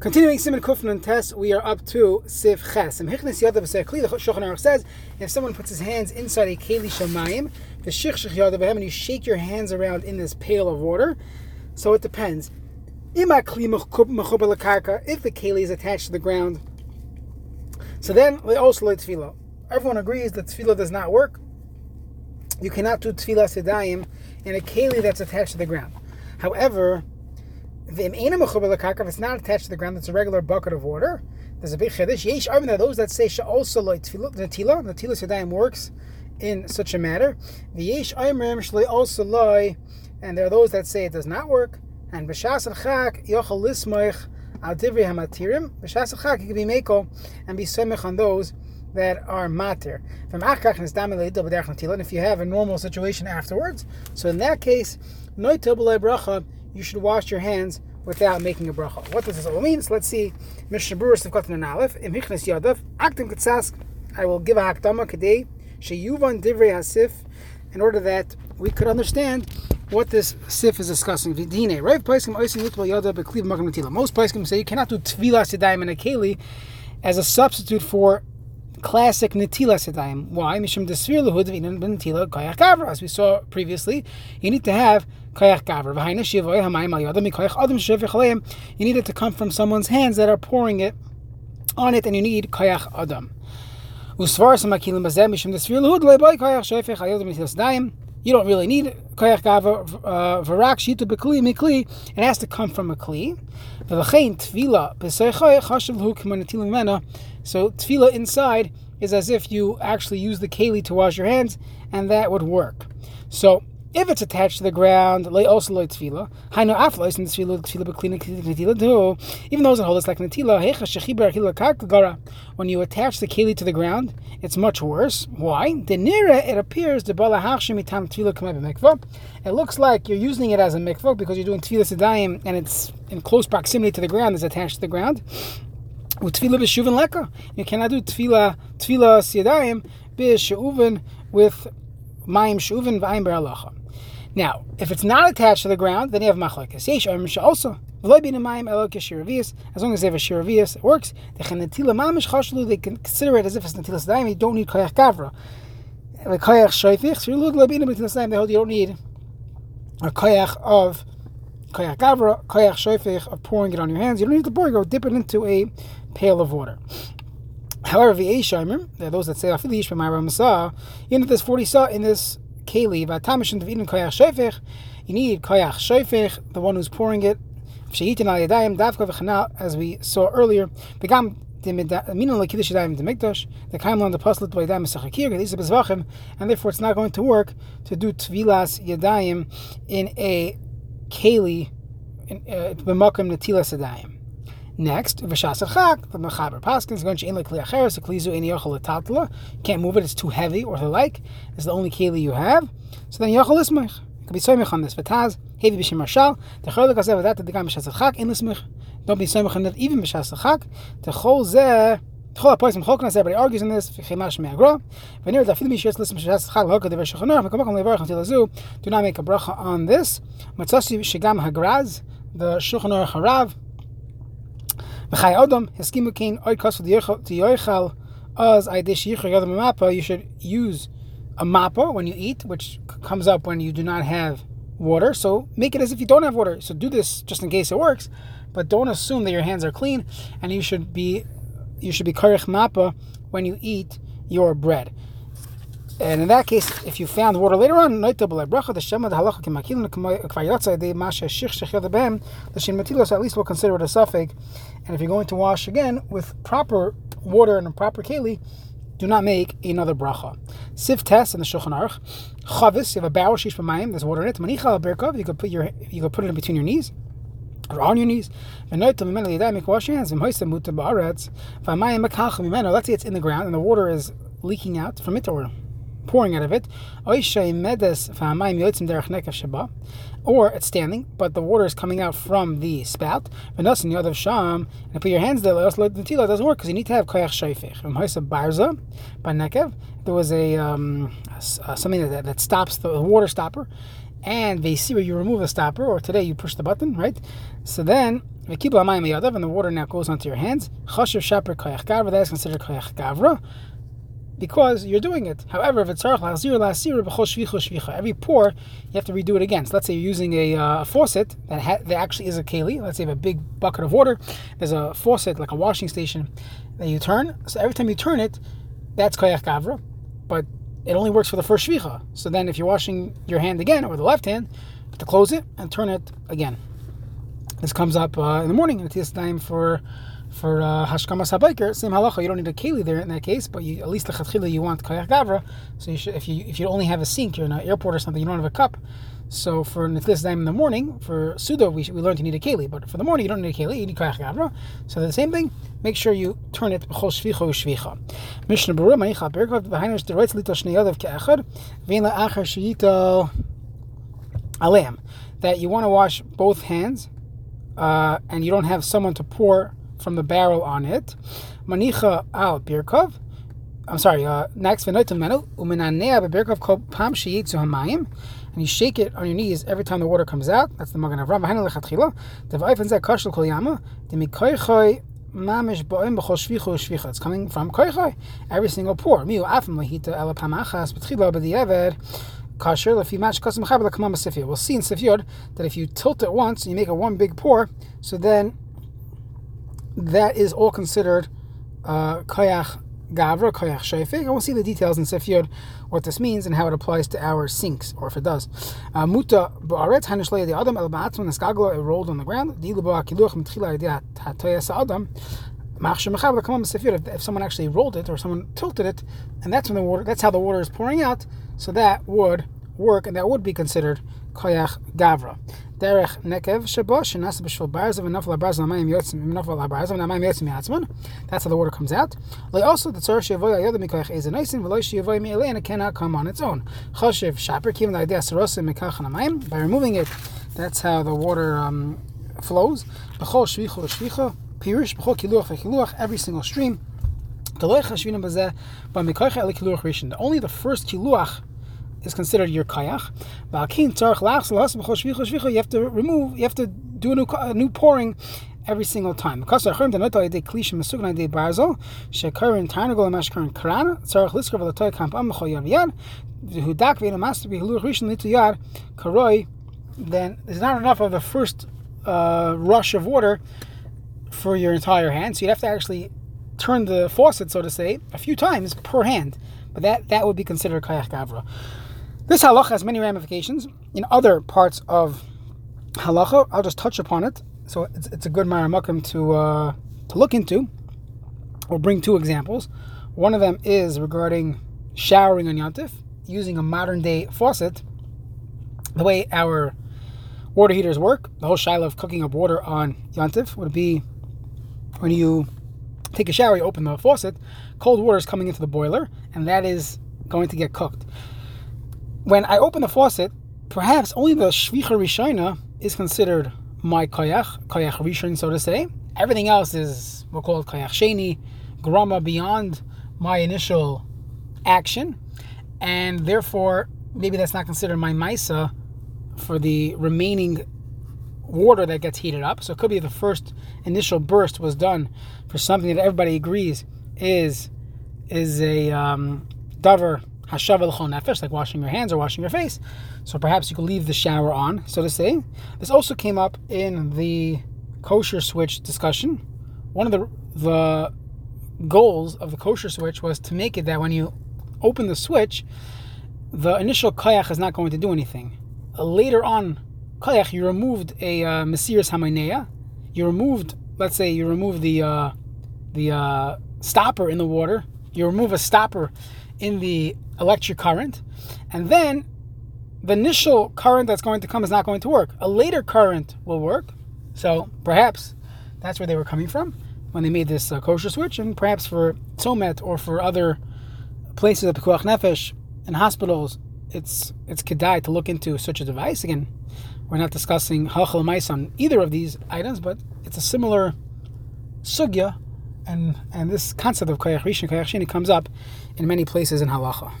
Continuing Siman Kufnan test, we are up to Sif Ches. The Shulchan Aruch says, if someone puts his hands inside a Keli Shamayim, the Shich Shich and you shake your hands around in this pail of water, so it depends. If the Keli is attached to the ground, so then we also like Tefillah. Everyone agrees that Tefillah does not work. You cannot do Tefillah Sedayim in a Keli that's attached to the ground. However, it's not attached to the ground, it's a regular bucket of water. There's a big chiddush. Yesh are those that say also like netila. Netila sedayim works in such a matter. V'yesh ayim shloi also loy, and there are those that say it does not work. And b'shas and chak yochel lismoich al divri hamatirim. B'shas and chak you can be meko and be semich on those that are matir. And if you have a normal situation afterwards, so in that case, noitel bracha you should wash your hands without making a bracha. What does this all mean? So let's see. Mishnah Berurah Sivkatan and Aleph. Im Hichnes Yadav. Aktim Ketzask. I will give a hakdama kadei. Sheyuvan divrei hasif. In order that we could understand what this sif is discussing. Vidine. Rav Paiskim Oisim Yitbal Yadav Bekliv Makam. Most Paiskim say you cannot do Tvila Sedayim and a Keli as a substitute for classic Natila Sedayim. Why? Mishum Desvir Lahud Vinan Kayach Gavra. As we saw previously, you need to have Kayach Gavra. V'haina Shivoy Hamayim Adam You need it to come from someone's hands that are pouring it on it, and you need Kayach Adam. Usvar Samakilim Bazem Mishum Desvir Lahud Leboy Kayach Shefech Al Sedayim. You don't really need Kayach Gavra uh, Varak Shitu Bekli Mikli. It has to come from a Kli. So tefillah inside is as if you actually use the keli to wash your hands, and that would work. So if it's attached to the ground, lay also loy. Hainu aflois in tefillah tefillah beklina netila too. Even those that hold us like netila, hecha shechiber. When you attach the keli to the ground, it's much worse. Why? The it appears the bala hachshim itam tefillah kamei. It looks like you're using it as a mikvah because you're doing tefillah sedayim and it's in close proximity to the ground. It's attached to the ground. B'shuvin leka. You cannot do tefila tefila siyadayim b'shuvin with mayim shuvin v'ayim beralacha. Now, if it's not attached to the ground, then you have machlekes. Yesh omer also. As long as they have a shiravias, it works. They can consider it as if it's natilas daim. You don't need koyach gavra. The koyach shoyfich. You. They hold you don't need a koyach of koyach gavra, koyach shoyfich of pouring it on your hands. You don't need to pour it. Go dip it into a pail of water. However, the there are those that say Afili Yish B'Mayra Masah, know there's 40 saw in this keli, Vatamish and Davidin Koyach Shefech, you need Koyach Shefech, the one who's pouring it, Shehitin Al Yadayim, Davka V'Chana, as we saw earlier, Begam Minon Lakidish Yadayim the Mikdash, the Kaim on the Paslet B'Yadayim Mesachakir, Gedisa Bezvachim, and therefore it's not going to work to do Tvilas Yadayim in a keli, uh, B'Makim Natilas Yadayim. Next, v'shas the mechaber paskins going to like kliacheres, a klizu eni yochel letatla. Can't move it; it's too heavy or the like. It's the only keli you have. So then yochel ismich. Could be soymich on this. V'taz heavy b'shem Maharshal. The chol kasev that the gam achak in lismich. Don't be soymich on that even b'shas achak. The chol zeh. Chol apoisim chol knas everybody argues on this. V'chemash me'agra. V'nir da filim yishas lism b'shas achak l'hoka dever shachanor. V'kamakam levarach until azu. Do not make a bracha on this. Matzasi shigam hagraz. The Shulchan Aruch Harav V'chai Adam, Heskimu Kain, Oy Kos to Yoichal, Oz Aidish Yichar Yodam Mappa, you should use a mappa when you eat, which comes up when you do not have water. So make it as if you don't have water. So do this just in case it works, but don't assume that your hands are clean, and you should be you should be karich mappa when you eat your bread. And in that case, if you found water later on, the the the the matilos at least we'll consider it a suffix. And if you're going to wash again with proper water and a proper keli, do not make another bracha. Siv test in the Shulchan Aruch. Chavis, you have a barrel shish b'mayim. There's water in it. Manicha berkov. You could put your you could put it in between your knees or on your knees. Let's say it's in the ground and the water is leaking out from it or pouring out of it, or it's standing, but the water is coming out from the spout. And put your hands there, it doesn't work because you need to have koyach shayfich. By nekev, there was a, um, something that, that stops the water stopper, and they see where you remove the stopper, or today you push the button, right? So then and the water now goes onto your hands. Koyach that is considered koyach gavra because you're doing it. However, if it's every pour, you have to redo it again. So let's say you're using a uh, faucet that, ha- that actually is a keli. Let's say you have a big bucket of water. There's a faucet, like a washing station, that you turn. So every time you turn it, that's koyach gavra. But it only works for the first shvicha. So then if you're washing your hand again, or the left hand, to close it and turn it again. This comes up uh, in the morning, and it's time for for uh, Hashkama Sabayker, same halacha. You don't need a keli there in that case, but you, at least the chatchila you want koyach gavra. So you should, if you if you only have a sink, you're in an airport or something, you don't have a cup. So for this time in the morning, for sudo, we, we learned you need a keli, but for the morning you don't need a keli, you need koyach gavra. So the same thing, make sure you turn it b'chol shvicha u'shvicha. Mishnah Berurah Manicha Berkov v'hainers deroitz that you want to wash both hands uh, and you don't have someone to pour from the barrel on it. Manicha al birkov. I'm sorry. Uh, next, uminanea bebirkov kol pam sheyitzu hamayim, and you shake it on your knees every time the water comes out. That's the Magen Avram. V'hainu lechatchila. Devayfen zeh kashel kol yama. Demikoychoy mamish boim b'chol shvichu shvicha. It's coming from koychoy. Every single pour. Miu afim lahita ela pamachas b'tchila sifiyot. We'll see in sifiyot that if you tilt it once, you make a one big pour. So then that is all considered uh, koyach gavra, koyach shayfik. And we'll see the details in Sefyod, what this means and how it applies to our sinks, or if it does. Uh, muta ba'aret hanishlei the adam el ba'atzman eskaglo it rolled on the ground. Dilu ba'akiluch mitchila idea hatoyas adam. If someone actually rolled it or someone tilted it, and that's when the water, that's how the water is pouring out, so that would work, and that would be considered koyach gavra derech nekev shebo shenas b'shvil barzav and nafal barzav namayim yotzim nafal barzav namayim yotzim. That's how the water comes out. Like also the tzor shevoy ayodah mikoyach ezin noisin v'loy shevoy me'elei and it cannot come on its own. Choshev shaper kivin the idea sarosim mikach. By removing it, that's how the water um, flows. B'chol shvicha l'shvicha pirish b'chol kiluach v'kiluach every single stream. Only the first kiluach is considered your kayach. You have to remove, you have to do a new, a new pouring every single time. Because yad karoi then there's not enough of the first uh, rush of water for your entire hand. So you'd have to actually turn the faucet, so to say, a few times per hand. But that, that would be considered kayach gavra. This halacha has many ramifications in other parts of halacha. I'll just touch upon it. So it's, it's a good maramakim to uh, to look into. We'll bring two examples. One of them is regarding showering on Yantif using a modern day faucet. The way our water heaters work, the whole shiloh of cooking up water on Yantif would be when you take a shower, you open the faucet, cold water is coming into the boiler, and that is going to get cooked when I open the faucet, perhaps only the shvicha rishona is considered my koyach, koyach rishon, so to say. Everything else is we'll call it koyach sheni, grama beyond my initial action, and therefore maybe that's not considered my maisa for the remaining water that gets heated up. So it could be the first initial burst was done for something that everybody agrees is is a um, davar hashav nefesh, like washing your hands or washing your face. So perhaps you could leave the shower on, so to say. This also came up in the kosher switch discussion. One of the the goals of the kosher switch was to make it that when you open the switch, the initial kayach is not going to do anything. Uh, later on, kayach, you removed a uh, mesiris. You removed, let's say, you remove the uh, the uh, stopper in the water. You remove a stopper in the electric current, and then the initial current that's going to come is not going to work. A later current will work. So perhaps that's where they were coming from when they made this uh, kosher switch, and perhaps for Tzomet or for other places of Pekuach Nefesh and hospitals, it's it's kedai to look into such a device. Again, we're not discussing hachal on either of these items, but it's a similar sugya, and and this concept of koyach rishon koyach sheni comes up in many places in halacha.